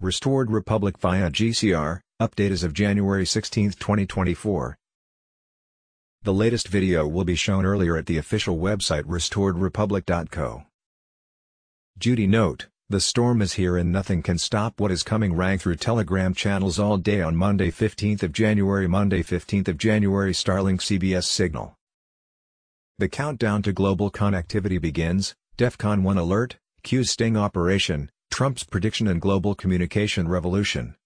Restored Republic via GCR, update as of January 16, 2024. The latest video will be shown earlier at the official website restoredrepublic.co. Judy note, the storm is here and nothing can stop what is coming rang through telegram channels all day on Monday 15th of January Monday 15th of January Starlink EBS signal. The countdown to global connectivity begins, DEFCON 1 alert, Q's sting operation, Trump's prediction and global communication revolution.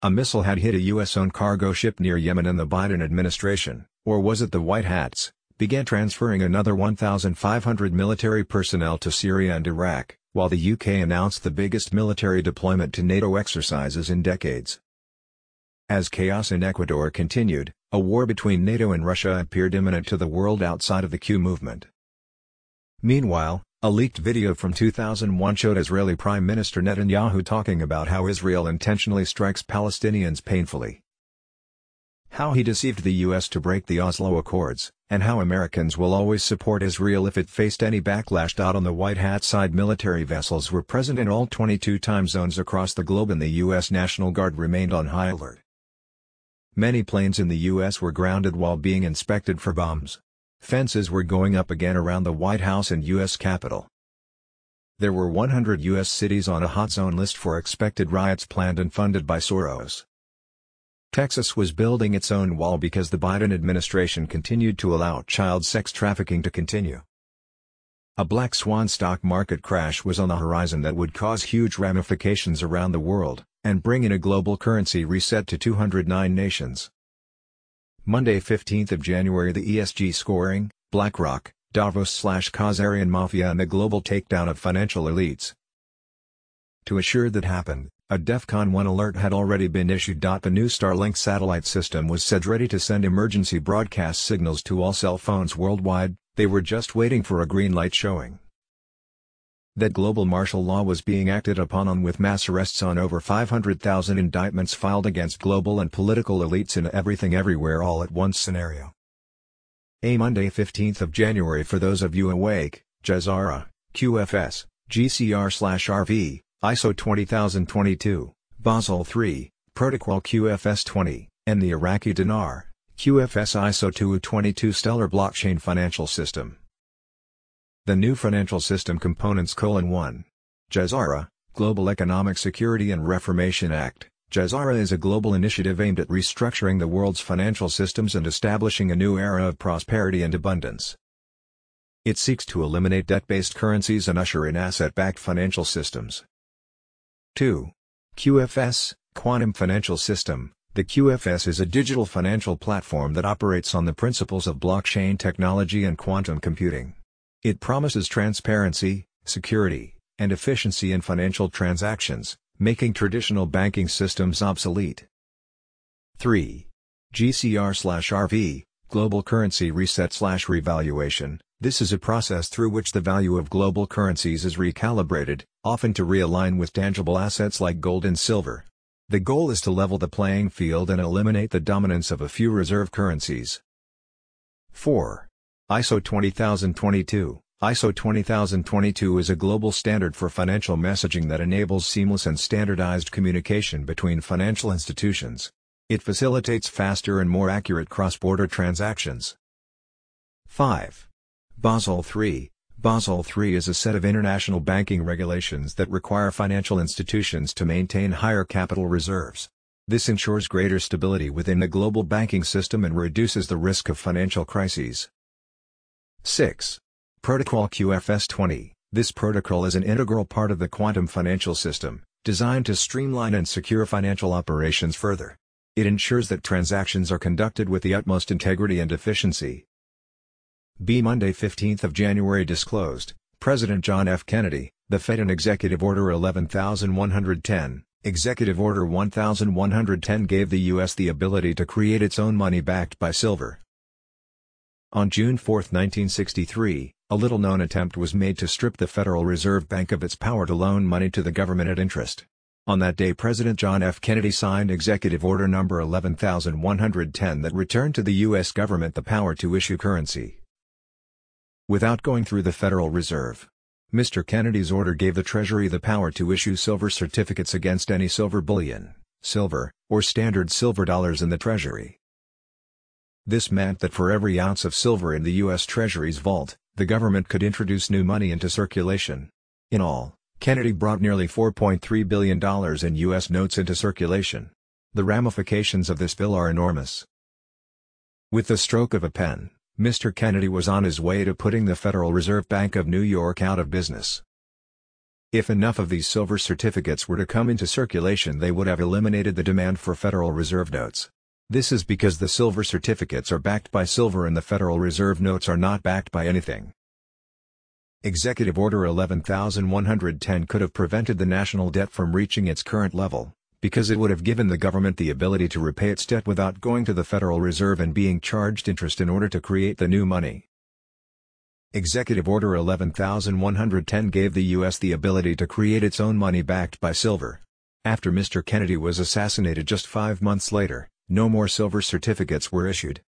A missile had hit a U.S.-owned cargo ship near Yemen and the Biden administration, or was it the White Hats, began transferring another 1,500 military personnel to Syria and Iraq, while the UK announced the biggest military deployment to NATO exercises in decades. As chaos in Ecuador continued, a war between NATO and Russia appeared imminent to the world outside of the Q movement. Meanwhile, a leaked video from 2001 showed Israeli Prime Minister Netanyahu talking about how Israel intentionally strikes Palestinians painfully. How he deceived the U.S. to break the Oslo Accords, and how Americans will always support Israel if it faced any backlash. On the White Hat side military vessels were present in all 22 time zones across the globe and the U.S. National Guard remained on high alert. Many planes in the U.S. were grounded while being inspected for bombs. Fences were going up again around the White House and U.S. Capitol. There were 100 U.S. cities on a hot zone list for expected riots planned and funded by Soros. Texas was building its own wall because the Biden administration continued to allow child sex trafficking to continue. A black swan stock market crash was on the horizon that would cause huge ramifications around the world, and bring in a global currency reset to 209 nations. Monday 15th of January the ESG scoring, BlackRock, Davos slash Khazarian Mafia and the global takedown of financial elites. To assure that happened, a DEFCON 1 alert had already been issued. The new Starlink satellite system was said ready to send emergency broadcast signals to all cell phones worldwide, they were just waiting for a green light showing that global martial law was being acted upon on with mass arrests on over 500,000 indictments filed against global and political elites in everything everywhere all at once scenario. A Monday 15th of January for those of you awake, GESARA, QFS, GCR/RV, ISO 20022, Basel 3, Protocol QFS 20, and the Iraqi dinar, QFS ISO 222 Stellar Blockchain Financial System. The new financial system components colon 1. GESARA, Global Economic Security and Reformation Act. GESARA is a global initiative aimed at restructuring the world's financial systems and establishing a new era of prosperity and abundance. It seeks to eliminate debt-based currencies and usher in asset-backed financial systems. 2. QFS, Quantum Financial System. The QFS is a digital financial platform that operates on the principles of blockchain technology and quantum computing. It promises transparency, security, and efficiency in financial transactions, making traditional banking systems obsolete. 3. GCR/RV, Global Currency Reset/Revaluation. This is a process through which the value of global currencies is recalibrated, often to realign with tangible assets like gold and silver. The goal is to level the playing field and eliminate the dominance of a few reserve currencies. 4. ISO 20022 ISO 20022 is a global standard for financial messaging that enables seamless and standardized communication between financial institutions. It facilitates faster and more accurate cross-border transactions. 5. Basel III Basel III is a set of international banking regulations that require financial institutions to maintain higher capital reserves. This ensures greater stability within the global banking system and reduces the risk of financial crises. 6. Protocol QFS-20 This protocol is an integral part of the quantum financial system, designed to streamline and secure financial operations further. It ensures that transactions are conducted with the utmost integrity and efficiency. B. Monday 15th of January disclosed, President John F. Kennedy, the Fed and Executive Order 11110, Executive Order 1110 gave the U.S. the ability to create its own money backed by silver. On June 4, 1963, a little-known attempt was made to strip the Federal Reserve Bank of its power to loan money to the government at interest. On that day President John F. Kennedy signed Executive Order No. 11110 that returned to the U.S. government the power to issue currency without going through the Federal Reserve. Mr. Kennedy's order gave the Treasury the power to issue silver certificates against any silver bullion, silver, or standard silver dollars in the Treasury. This meant that for every ounce of silver in the U.S. Treasury's vault, the government could introduce new money into circulation. In all, Kennedy brought nearly $4.3 billion in U.S. notes into circulation. The ramifications of this bill are enormous. With the stroke of a pen, Mr. Kennedy was on his way to putting the Federal Reserve Bank of New York out of business. If enough of these silver certificates were to come into circulation they would have eliminated the demand for Federal Reserve notes. This is because the silver certificates are backed by silver and the Federal Reserve notes are not backed by anything. Executive Order 11110 could have prevented the national debt from reaching its current level, because it would have given the government the ability to repay its debt without going to the Federal Reserve and being charged interest in order to create the new money. Executive Order 11110 gave the U.S. the ability to create its own money backed by silver. After Mr. Kennedy was assassinated just five months later, no more silver certificates were issued.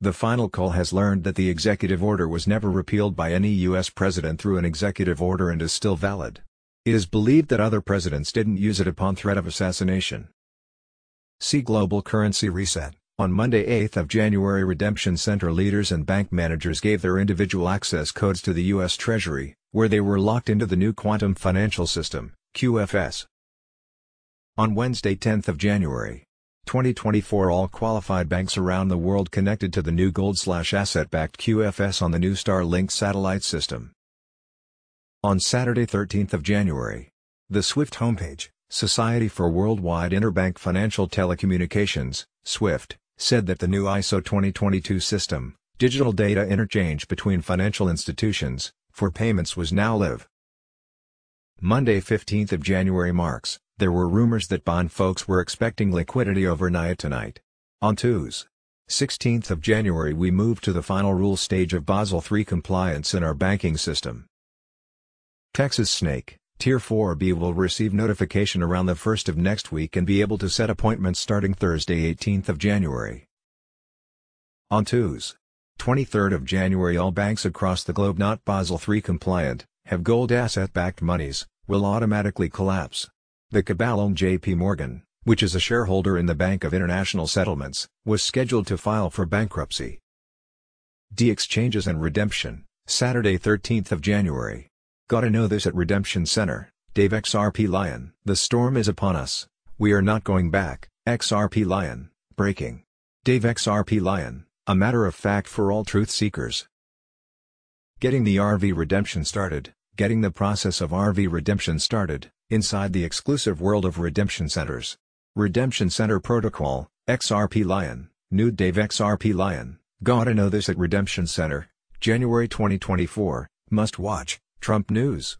The final call has learned that the executive order was never repealed by any U.S. president through an executive order and is still valid. It is believed that other presidents didn't use it upon threat of assassination. See Global Currency Reset. On Monday 8 of January Redemption Center leaders and bank managers gave their individual access codes to the U.S. Treasury, where they were locked into the new Quantum Financial System, QFS. On Wednesday 10 of January, 2024 all qualified banks around the world connected to the new gold-asset-backed QFS on the new Starlink satellite system. On Saturday 13 January, the SWIFT homepage, Society for Worldwide Interbank Financial Telecommunications, SWIFT, said that the new ISO 2022 system, digital data interchange between financial institutions, for payments was now live. Monday 15 January marks, there were rumors that bond folks were expecting liquidity overnight tonight. On Tuesday, 16th of January we moved to the final rule stage of Basel III compliance in our banking system. Texas Snake, Tier 4B will receive notification around the 1st of next week and be able to set appointments starting Thursday 18th of January. On Tuesday, 23rd of January all banks across the globe not Basel III compliant, have gold asset-backed monies, will automatically collapse. The cabal-owned JP Morgan, which is a shareholder in the Bank of International Settlements, was scheduled to file for bankruptcy. D exchanges and redemption, Saturday 13th of January. Gotta know this at Redemption Center, Dave XRP Lion. The storm is upon us, we are not going back, XRP Lion, breaking. Dave XRP Lion, a matter of fact for all truth seekers. Getting the RV redemption started, getting the process of RV redemption started, inside the exclusive world of redemption centers. Redemption Center Protocol, XRP Lion, new Dave XRP Lion, gotta know this at Redemption Center, January 2024, must watch. Trump News